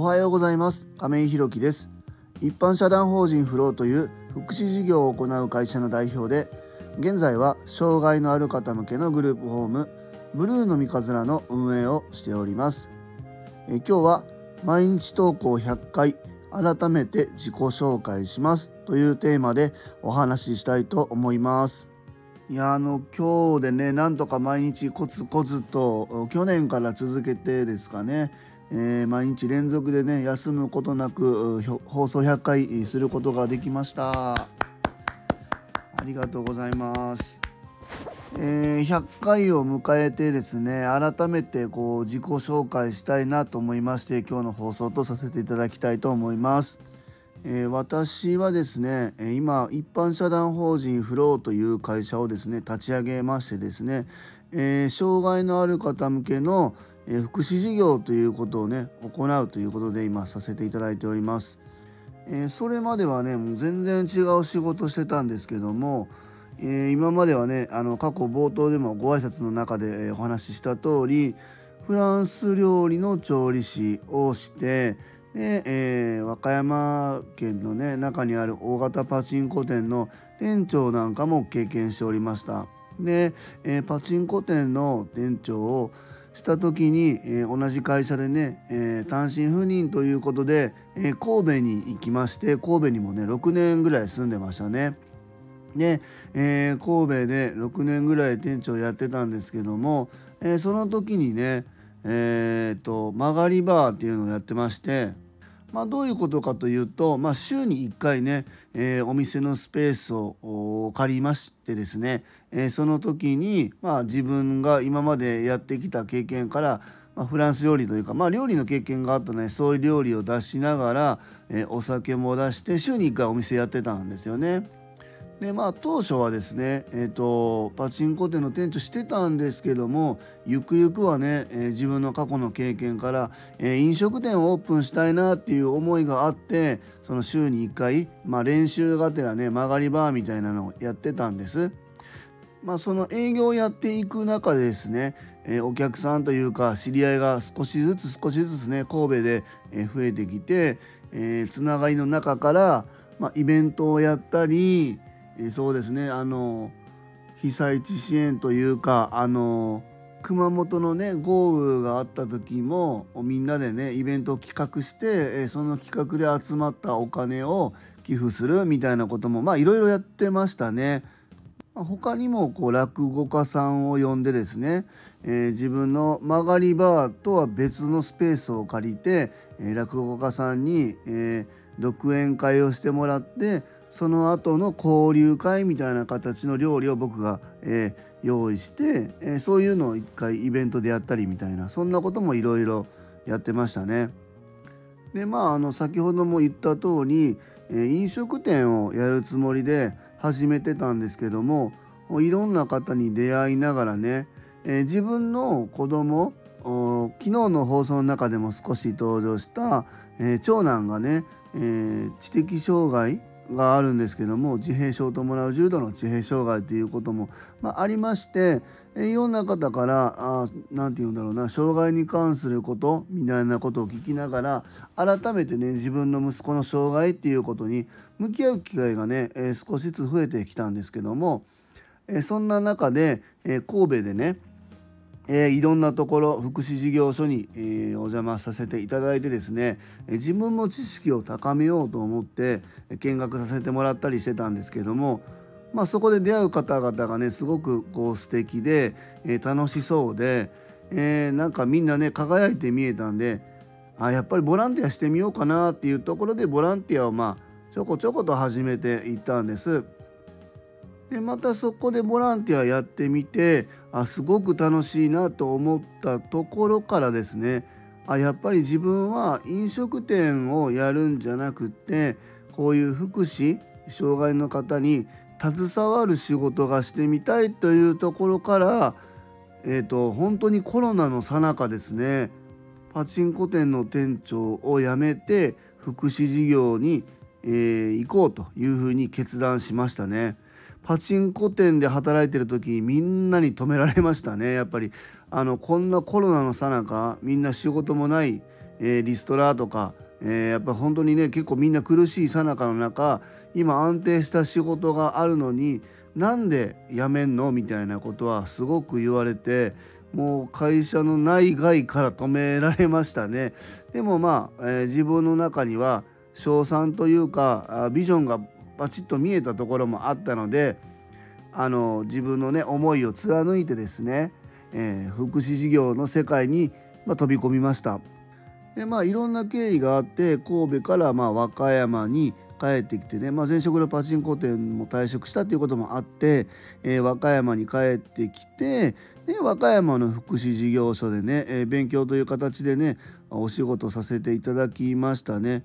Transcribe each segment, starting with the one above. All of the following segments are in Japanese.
おはようございます。亀井弘樹です。一般社団法人フローという福祉事業を行う会社の代表で現在は障害のある方向けのグループホームブルーの三日面の運営をしております。え今日は毎日投稿100回改めて自己紹介します。というテーマでお話ししたいと思います。いやあの今日でねなんとか毎日コツコツと去年から続けてですかね、えー、毎日連続でね休むことなく放送100回することができましたありがとうございますえー、100回を迎えてですね改めてこう自己紹介したいなと思いまして今日の放送とさせていただきたいと思います。えー、私はですね今一般社団法人フローという会社をですね立ち上げましてですね、え、障害のある方向けの福祉事業ということをね行うということで今させていただいております。えそれまではねもう全然違う仕事してたんですけどもえ、今まではねあの過去冒頭でもご挨拶の中でお話しした通りフランス料理の調理師をしてで、えー、和歌山県のね中にある大型パチンコ店の店長なんかも経験しておりましたで、えー、パチンコ店の店長をした時に、えー、同じ会社でね、えー、単身赴任ということで、え神戸に行きまして神戸にもね6年ぐらい住んでましたね。で、え、神戸で6年ぐらい店長やってたんですけども、え、その時にねえーと、曲がりバーっていうのをやってまして、まあ、どういうことかというと、まあ、週に1回ね、えー、お店のスペースを借りましてですね、えー、その時に、まあ、自分が今までやってきた経験から、まあ、フランス料理というか、まあ、料理の経験があったねそういう料理を出しながら、えー、お酒も出して週に1回お店やってたんですよね。でまあ当初はですね、えーと、パチンコ店の店長してたんですけどもゆくゆくはね、えー、自分の過去の経験から、えー、飲食店をオープンしたいなっていう思いがあってその週に1回、まあ、練習がてらね曲がりバーみたいなのをやってたんです。まあ、その営業をやっていく中でですね、えー、お客さんというか知り合いが少しずつ少しずつね神戸で増えてきて、えー、つながりの中から、まあ、イベントをやったりそうですねあの被災地支援というかあの熊本のね豪雨があった時もみんなでねイベントを企画して、その企画で集まったお金を寄付するみたいなこともまあいろいろやってましたね。他にもこう落語家さんを呼んでですね、えー、自分の曲がりバーとは別のスペースを借りて、えー、落語家さんに、えー、独演会をしてもらってその後の交流会みたいな形の料理を僕が、えー、用意して、えー、そういうのを一回イベントでやったりみたいなそんなこともいろいろやってましたね。でまああの先ほども言った通り、えー、飲食店をやるつもりで始めてたんですけどもいろんな方に出会いながらね、え、自分の子供昨日の放送の中でも少し登場した、え、長男がね、え、知的障害があるんですけども自閉症を伴う重度の自閉障害ということも、まあ、ありましていろんな方から何て言うんだろうな障害に関することみたいなことを聞きながら改めてね自分の息子の障害っていうことに向き合う機会がね、え少しずつ増えてきたんですけども、えそんな中で、え神戸でねえー、いろんなところ福祉事業所に、えー、お邪魔させていただいてですね、え、自分も知識を高めようと思って見学させてもらったりしてたんですけども、まあ、そこで出会う方々がねすごくこう素敵で、えー、楽しそうで、えー、なんかみんなね輝いて見えたんであやっぱりボランティアしてみようかなっていうところでボランティアをまあちょこちょこと始めていったんです。でまたそこでボランティアやってみてあすごく楽しいなと思ったところからですねあやっぱり自分は飲食店をやるんじゃなくってこういう福祉障害の方に携わる仕事がしてみたいというところから、えーと、本当にコロナの最中ですねパチンコ店の店長を辞めて福祉事業に、えー、行こうというふうに決断しましたね。パチンコ店で働いてる時みんなに止められましたね。やっぱりあのこんなコロナのさなかみんな仕事もない、えー、リストラとか、えー、やっぱ本当にね結構みんな苦しいさなかの中今安定した仕事があるのになんで辞めんの？みたいなことはすごく言われてもう会社の内外から止められましたね。でもまあ、えー、自分の中には賞賛というかビジョンがバチッと見えたところもあったのであの自分のね思いを貫いてですね、えー、福祉事業の世界に、まあ、飛び込みましたでまあいろんな経緯があって神戸からまあ和歌山に帰ってきてね、まあ、前職のパチンコ店も退職したっていうこともあって、えー、和歌山に帰ってきてで和歌山の福祉事業所でね、えー、勉強という形でねお仕事させていただきましたね。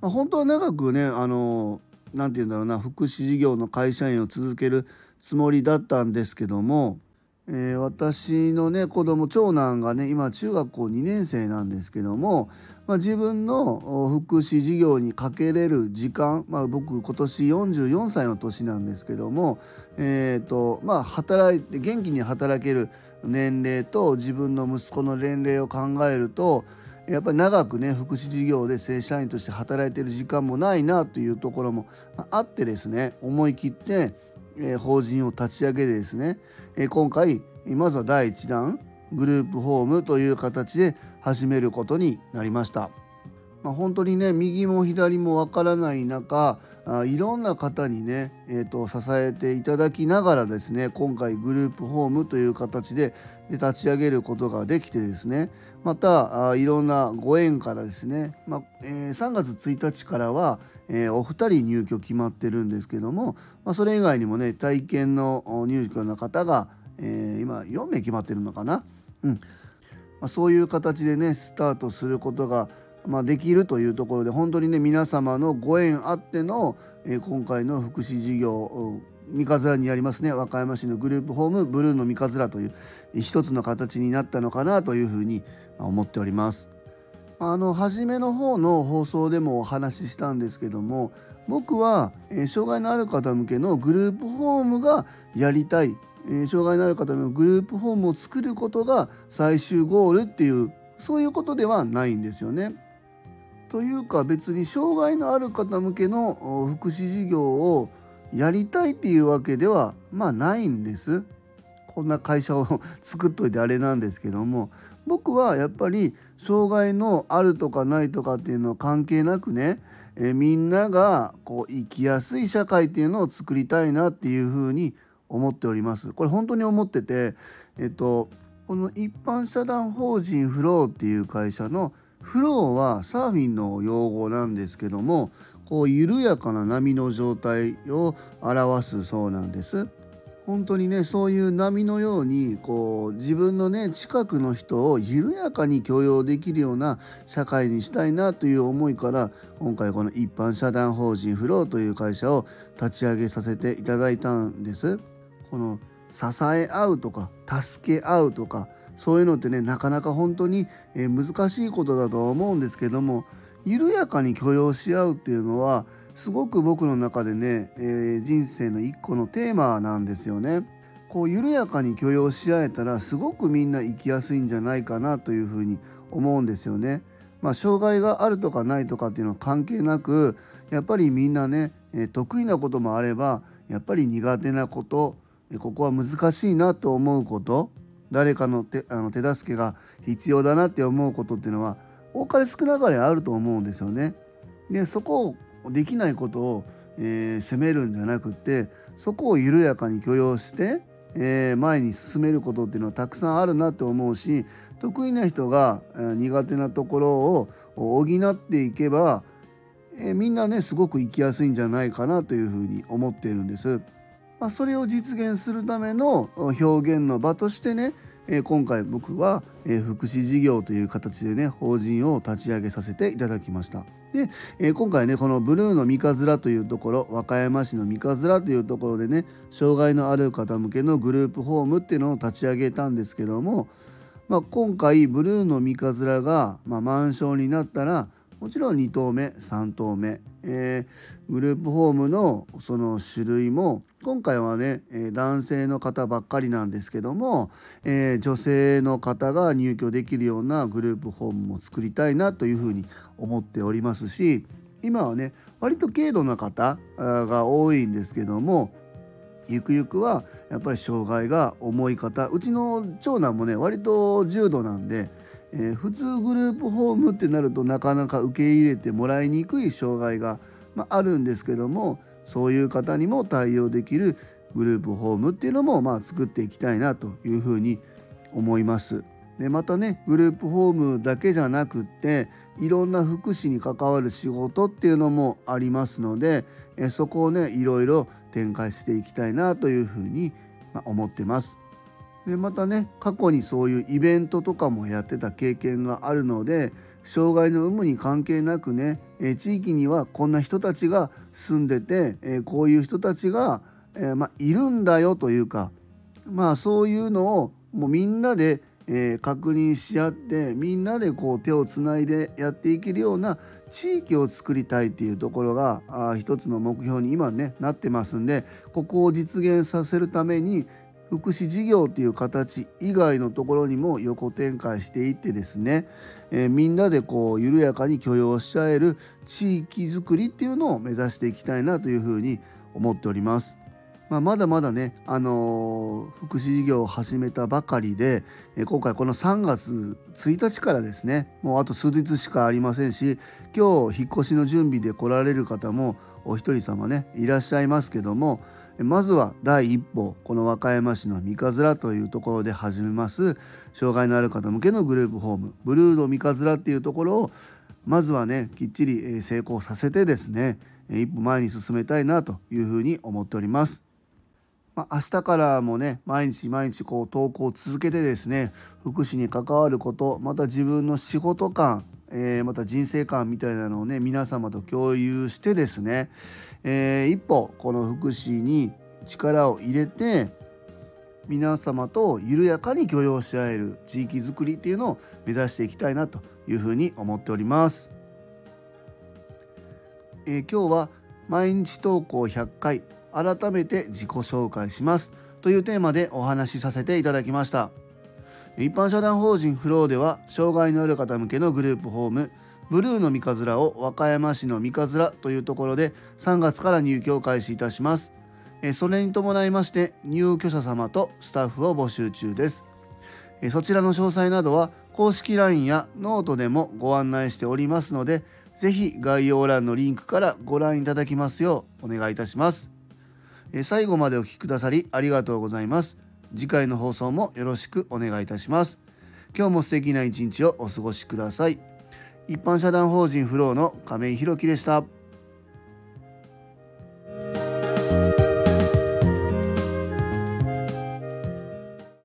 まあ、本当は長くねあの何て言うんだろうな福祉事業の会社員を続けるつもりだったんですけどもえー、私のね子供長男がね今中学校2年生なんですけども、まあ、自分の福祉事業にかけれる時間、まあ、僕今年44歳の年なんですけども、えーとまあ、働いて元気に働ける年齢と自分の息子の年齢を考えるとやっぱり長くね福祉事業で正社員として働いてる時間もないなというところもあってですね思い切ってえ法人を立ち上げてですね、え今回まずは第1弾グループホームという形で始めることになりました。まあ、本当にね右も左もわからない中あいろんな方にね、えーと、支えていただきながらですね今回グループホームという形で立ち上げることができてですねまたあいろんなご縁からですね、まあえー、3月1日からは、えー、お二人入居決まってるんですけども、まあ、それ以外にもね体験の入居の方が、えー、今4名決まってるのかな。うんまあ、そういう形でねスタートすることがまあ、できるというところで本当にね皆様のご縁あっての、えー、今回の福祉事業三日面にありますね和歌山市のグループホームブルーの三日面という一つの形になったのかなというふうに思っております。あの初めの方の放送でもお話ししたんですけども僕は、えー、障害のある方向けのグループホームがやりたい、えー、障害のある方のグループホームを作ることが最終ゴールっていうそういうことではないんですよね。というか別に障害のある方向けの福祉事業をやりたいっていうわけではまあないんです。こんな会社を作っといてあれなんですけども僕はやっぱり障害のあるとかないとかっていうのは関係なくねえみんながこう生きやすい社会っていうのを作りたいなっていうふうに思っております。これ本当に思ってて、えっと、この一般社団法人フローっていう会社のフローはサーフィンの用語なんですけどもこう緩やかな波の状態を表すそうなんです。本当にねそういう波のようにこう自分のね近くの人を緩やかに許容できるような社会にしたいなという思いから今回この一般社団法人フローという会社を立ち上げさせていただいたんです。この支え合うとか助け合うとかそういうのってねなかなか本当に、え難しいことだとは思うんですけども緩やかに許容し合うっていうのはすごく僕の中でね、えー、人生の一個のテーマなんですよね。こう緩やかに許容し合えたらすごくみんな生きやすいんじゃないかなというふうに思うんですよね。まあ、障害があるとかないとかっていうのは関係なくやっぱりみんなね、え得意なこともあればやっぱり苦手なことここは難しいなと思うこと誰かの手あの手助けが必要だなって思うことっていうのは多かれ少なかれあると思うんですよね。でそこをできないことを、えー、責めるんじゃなくってそこを緩やかに許容して、えー、前に進めることっていうのはたくさんあるなと思うし得意な人が、えー、苦手なところを補っていけば、えー、みんなねすごく生きやすいんじゃないかなというふうに思っているんです。まあ、それを実現するための表現の場としてね今回僕は福祉事業という形でね法人を立ち上げさせていただきました。で今回ねこのブルーの三日面というところ和歌山市の三日面というところでね障害のある方向けのグループホームっていうのを立ち上げたんですけども、まあ、今回ブルーの三日面が、まあ、満床になったらもちろん2棟目3棟目、えー、グループホームのその種類も今回はね、え男性の方ばっかりなんですけども、えー、女性の方が入居できるようなグループホームも作りたいなというふうに思っておりますし今はね割と軽度な方が多いんですけどもゆくゆくはやっぱり障害が重い方うちの長男もね割と重度なんで、えー、普通グループホームってなるとなかなか受け入れてもらいにくい障害が、まあ、あるんですけどもそういう方にも対応できるグループホームっていうのもまあ作っていきたいなというふうに思います。でまたねグループホームだけじゃなくっていろんな福祉に関わる仕事っていうのもありますのでえそこをねいろいろ展開していきたいなというふうに思ってます。でまたね過去にそういうイベントとかもやってた経験があるので障害の有無に関係なくね、え地域にはこんな人たちが住んでて、えこういう人たちが、えまいるんだよというかまあそういうのをもうみんなで、え確認し合ってみんなでこう手をつないでやっていけるような地域を作りたいっていうところがあ一つの目標に今ねなってますんでここを実現させるために福祉事業っていう形以外のところにも横展開していってですね、えー、みんなでこう緩やかに許容し合える地域づくりっていうのを目指していきたいなというふうに思っております。まあ、まだまだね、あのー、福祉事業を始めたばかりで、え今回この3月1日からですねもうあと数日しかありませんし今日引っ越しの準備で来られる方もお一人様ねいらっしゃいますけどもまずは第一歩この和歌山市の三日面というところで始めます障害のある方向けのグループホームブルーの三日面っていうところをまずはねきっちり成功させてですね一歩前に進めたいなというふうに思っております。まあ、明日からもね毎日毎日こう投稿を続けてですね福祉に関わることまた自分の仕事観、えー、また人生観みたいなのをね皆様と共有してですね、えー、一歩この福祉に力を入れて皆様と緩やかに許容し合える地域づくりっていうのを目指していきたいなというふうに思っております。えー、今日は毎日投稿100回改めて自己紹介しますというテーマでお話しさせていただきました一般社団法人フローでは障害のある方向けのグループホームブルーの三日面を和歌山市の三日面というところで3月から入居を開始いたします。それに伴いまして入居者様とスタッフを募集中です。そちらの詳細などは公式 LINE やノートでもご案内しておりますので是非概要欄のリンクからご覧いただきますようお願いいたします。最後までお聴きくださりありがとうございます。次回の放送もよろしくお願いいたします。今日も素敵な一日をお過ごしください。一般社団法人フローの亀井宏樹でした。